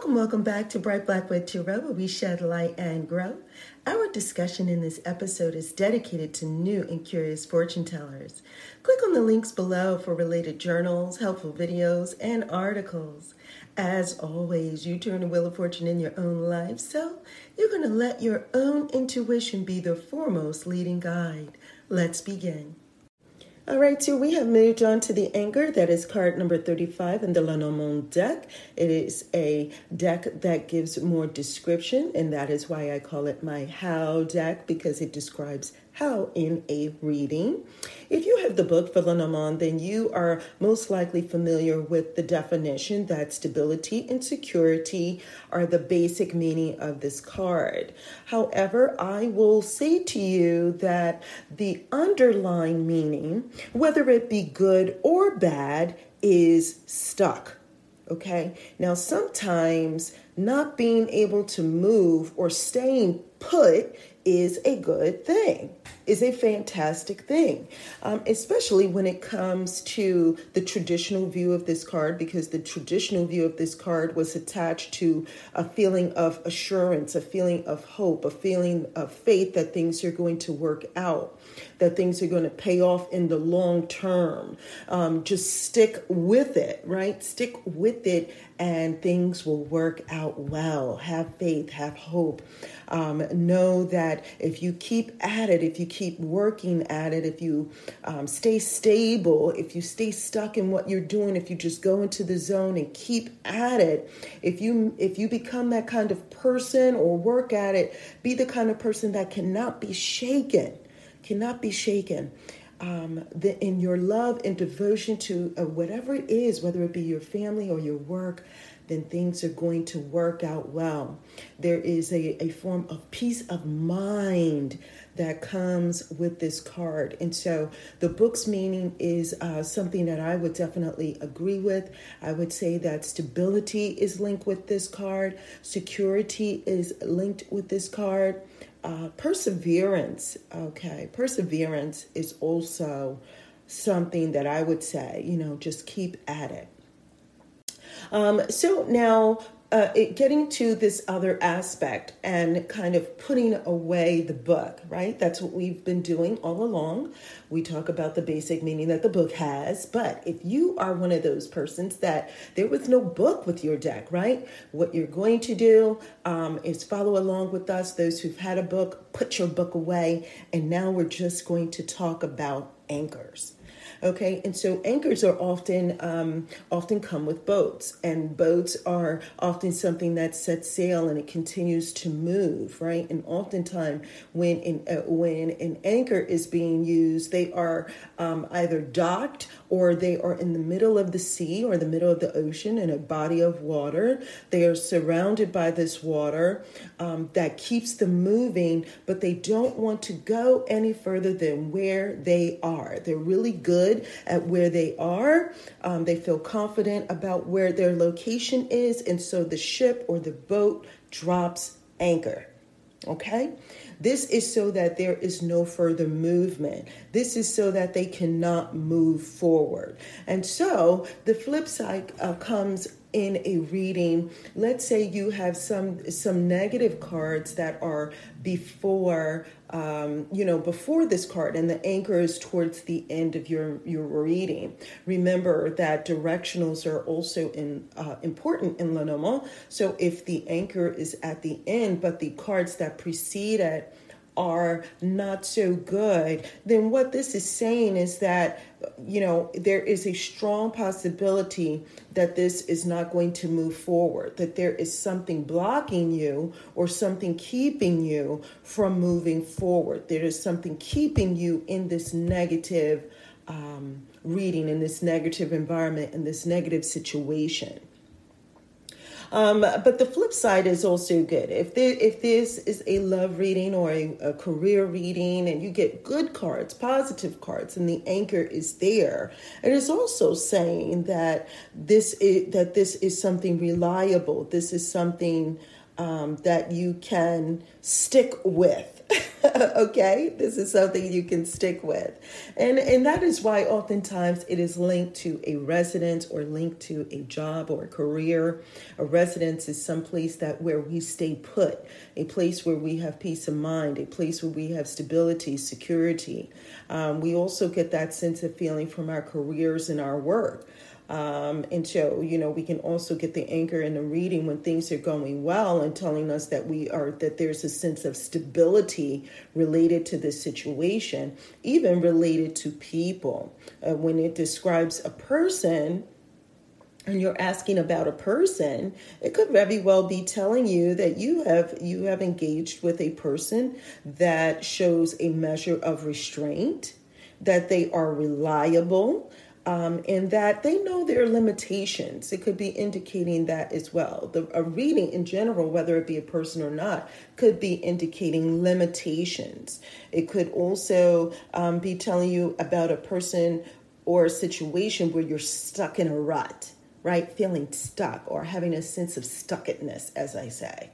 Welcome, welcome back to Bright Blackwood Tarot, where we shed light and grow. Our discussion in this episode is dedicated to new and curious fortune tellers. Click on the links below for related journals, helpful videos, and articles. As always, you turn the wheel of fortune in your own life, so you're going to let your own intuition be the foremost leading guide. Let's begin. All right, so we have moved on to the anchor. That is card number 35 in the Lenormand deck. It is a deck that gives more description, and that is why I call it my how deck because it describes how in a reading. If you have the book Lenormand, then you are most likely familiar with the definition that stability and security are the basic meaning of this card. However, I will say to you that the underlying meaning, whether it be good or bad, is stuck. Okay, now sometimes not being able to move or staying put is a good thing is a fantastic thing, um, especially when it comes to the traditional view of this card, because the traditional view of this card was attached to a feeling of assurance, a feeling of hope, a feeling of faith that things are going to work out, that things are going to pay off in the long term. Um, just stick with it, right? Stick with it, and things will work out well. Have faith, have hope. Um, know that if you keep at it, if you keep working at it, if you um, stay stable, if you stay stuck in what you're doing, if you just go into the zone and keep at it, if you if you become that kind of person or work at it, be the kind of person that cannot be shaken, cannot be shaken. Um, the, in your love and devotion to uh, whatever it is, whether it be your family or your work, then things are going to work out well. There is a, a form of peace of mind that comes with this card. And so the book's meaning is uh, something that I would definitely agree with. I would say that stability is linked with this card, security is linked with this card. Uh, perseverance, okay, perseverance is also something that I would say, you know, just keep at it. Um, so now, uh, it, getting to this other aspect and kind of putting away the book, right? That's what we've been doing all along. We talk about the basic meaning that the book has, but if you are one of those persons that there was no book with your deck, right? What you're going to do um, is follow along with us. Those who've had a book, put your book away, and now we're just going to talk about anchors. Okay, and so anchors are often um, often come with boats, and boats are often something that sets sail and it continues to move, right? And oftentimes, when in, uh, when an anchor is being used, they are um, either docked or they are in the middle of the sea or the middle of the ocean in a body of water. They are surrounded by this water um, that keeps them moving, but they don't want to go any further than where they are. They're really good good at where they are. Um, they feel confident about where their location is. And so the ship or the boat drops anchor. Okay? This is so that there is no further movement. This is so that they cannot move forward. And so the flip side uh, comes in a reading. Let's say you have some some negative cards that are before um, you know before this card and the anchor is towards the end of your your reading. Remember that directionals are also in uh, important in lenormand. So if the anchor is at the end but the cards that precede it are not so good, then what this is saying is that, you know, there is a strong possibility that this is not going to move forward, that there is something blocking you or something keeping you from moving forward. There is something keeping you in this negative um, reading, in this negative environment, in this negative situation. Um, but the flip side is also good. If there, if this is a love reading or a, a career reading, and you get good cards, positive cards, and the anchor is there, it is also saying that this is that this is something reliable. This is something um, that you can stick with okay this is something you can stick with. And and that is why oftentimes it is linked to a residence or linked to a job or a career. A residence is some place that where we stay put a place where we have peace of mind a place where we have stability security. Um, we also get that sense of feeling from our careers and our work um, and so, you know, we can also get the anchor in the reading when things are going well and telling us that we are, that there's a sense of stability related to this situation, even related to people. Uh, when it describes a person, and you're asking about a person it could very well be telling you that you have you have engaged with a person that shows a measure of restraint that they are reliable um, and that they know their limitations. It could be indicating that as well. The, a reading in general, whether it be a person or not, could be indicating limitations. It could also um, be telling you about a person or a situation where you're stuck in a rut, right? Feeling stuck or having a sense of stuckedness, as I say.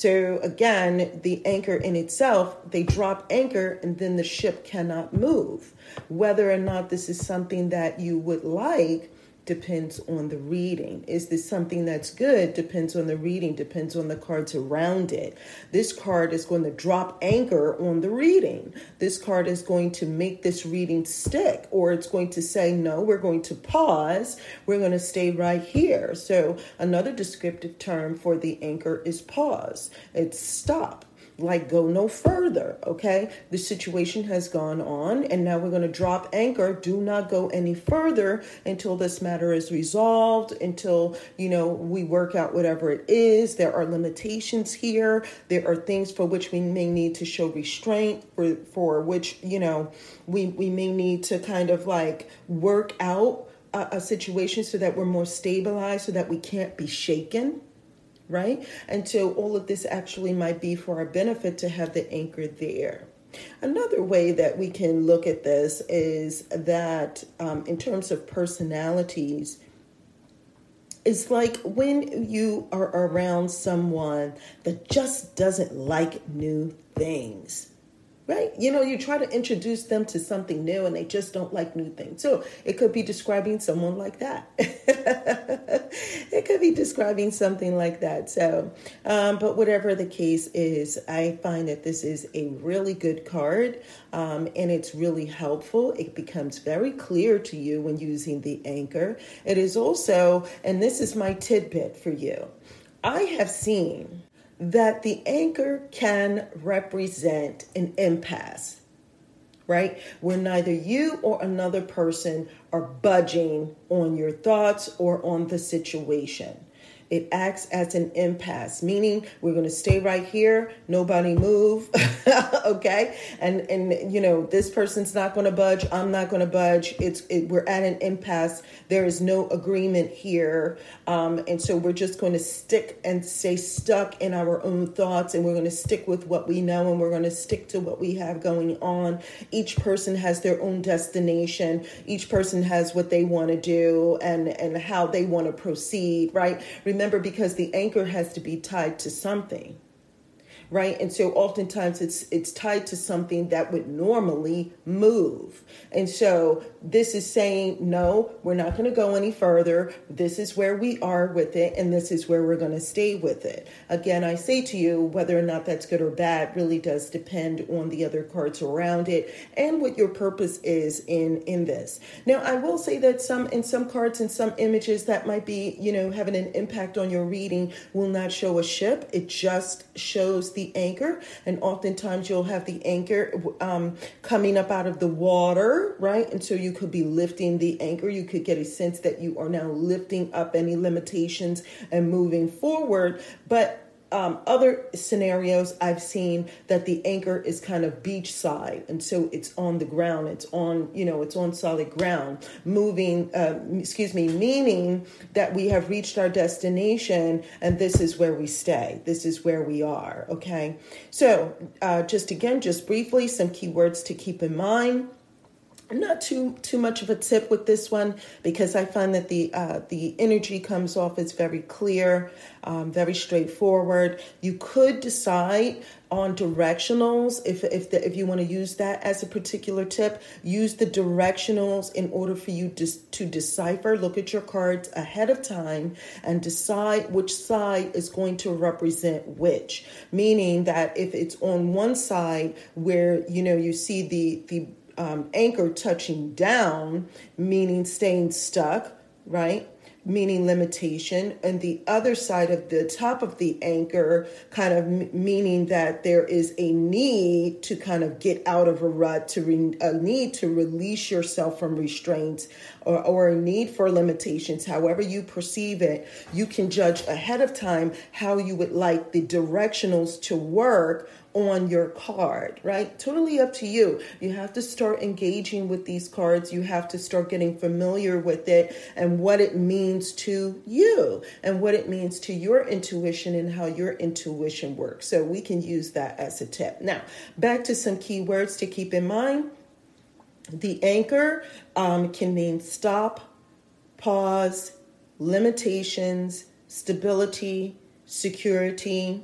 So again, the anchor in itself, they drop anchor and then the ship cannot move. Whether or not this is something that you would like depends on the reading. Is this something that's good? Depends on the reading, depends on the cards around it. This card is going to drop anchor on the reading. This card is going to make this reading stick, or it's going to say, no, we're going to pause. We're going to stay right here. So, another descriptive term for the anchor is pause, it's stop like go no further okay? The situation has gone on and now we're going to drop anchor. Do not go any further until this matter is resolved until you know we work out whatever it is. There are limitations here. There are things for which we may need to show restraint for for which you know we we may need to kind of like work out a, a situation so that we're more stabilized so that we can't be shaken right? And so all of this actually might be for our benefit to have the anchor there. Another way that we can look at this is that um, in terms of personalities, it's like when you are around someone that just doesn't like new things right? You know, you try to introduce them to something new and they just don't like new things. So it could be describing someone like that. it could be describing something like that. So, um, but whatever the case is, I find that this is a really good card um, and it's really helpful. It becomes very clear to you when using the anchor. It is also, and this is my tidbit for you. I have seen that the anchor can represent an impasse, right? Where neither you or another person are budging on your thoughts or on the situation. It acts as an impasse, meaning we're going to stay right here, nobody move, okay? And and you know this person's not going to budge, I'm not going to budge. It's it, we're at an impasse. There is no agreement here, um, and so we're just going to stick and stay stuck in our own thoughts, and we're going to stick with what we know, and we're going to stick to what we have going on. Each person has their own destination. Each person has what they want to do and and how they want to proceed. Right? Remember Remember, because the anchor has to be tied to something right? And so oftentimes it's it's tied to something that would normally move. And so this is saying no, we're not going to go any further. This is where we are with it and this is where we're going to stay with it. Again, I say to you whether or not that's good or bad really does depend on the other cards around it and what your purpose is in in this. Now, I will say that some in some cards and some images that might be, you know, having an impact on your reading will not show a ship. It just shows the the anchor, and oftentimes you'll have the anchor um, coming up out of the water, right? And so you could be lifting the anchor. You could get a sense that you are now lifting up any limitations and moving forward. But um, other scenarios I've seen that the anchor is kind of beachside, and so it's on the ground. It's on, you know, it's on solid ground, moving. Uh, excuse me, meaning that we have reached our destination, and this is where we stay. This is where we are. Okay, so uh, just again, just briefly, some keywords to keep in mind not too too much of a tip with this one because I find that the uh, the energy comes off as very clear, um, very straightforward. You could decide on directionals if if the, if you want to use that as a particular tip. Use the directionals in order for you to, to decipher. Look at your cards ahead of time and decide which side is going to represent which. Meaning that if it's on one side where you know you see the the um, anchor touching down, meaning staying stuck, right? Meaning limitation, and the other side of the top of the anchor, kind of m- meaning that there is a need to kind of get out of a rut, to re- a need to release yourself from restraints, or, or a need for limitations. However, you perceive it, you can judge ahead of time how you would like the directionals to work on your card, right? Totally up to you. You have to start engaging with these cards. You have to start getting familiar with it and what it means to you and what it means to your intuition and how your intuition works. So we can use that as a tip. Now, back to some keywords to keep in mind. The anchor um, can mean stop, pause, limitations, stability, security,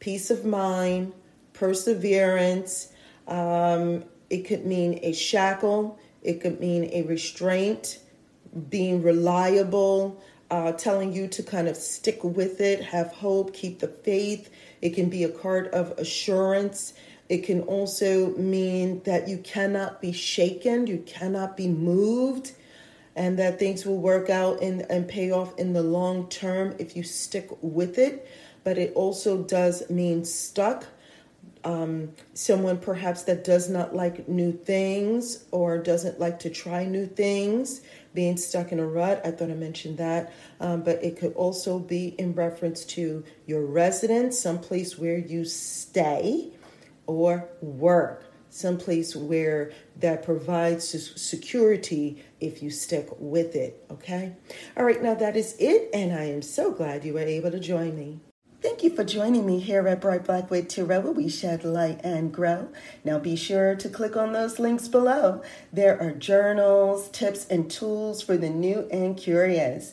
peace of mind perseverance. Um, it could mean a shackle, it could mean a restraint, being reliable, uh, telling you to kind of stick with it, have hope, keep the faith. It can be a card of assurance. It can also mean that you cannot be shaken, you cannot be moved, and that things will work out and, and pay off in the long term if you stick with it. But it also does mean stuck, um, someone perhaps that does not like new things or doesn't like to try new things, being stuck in a rut. I thought I mentioned that. Um, but it could also be in reference to your residence, someplace where you stay or work, someplace where that provides security if you stick with it. Okay. All right. Now that is it. And I am so glad you were able to join me. Thank you for joining me here at Bright Blackwood Tarot, where we shed light and grow. Now be sure to click on those links below. There are journals, tips, and tools for the new and curious.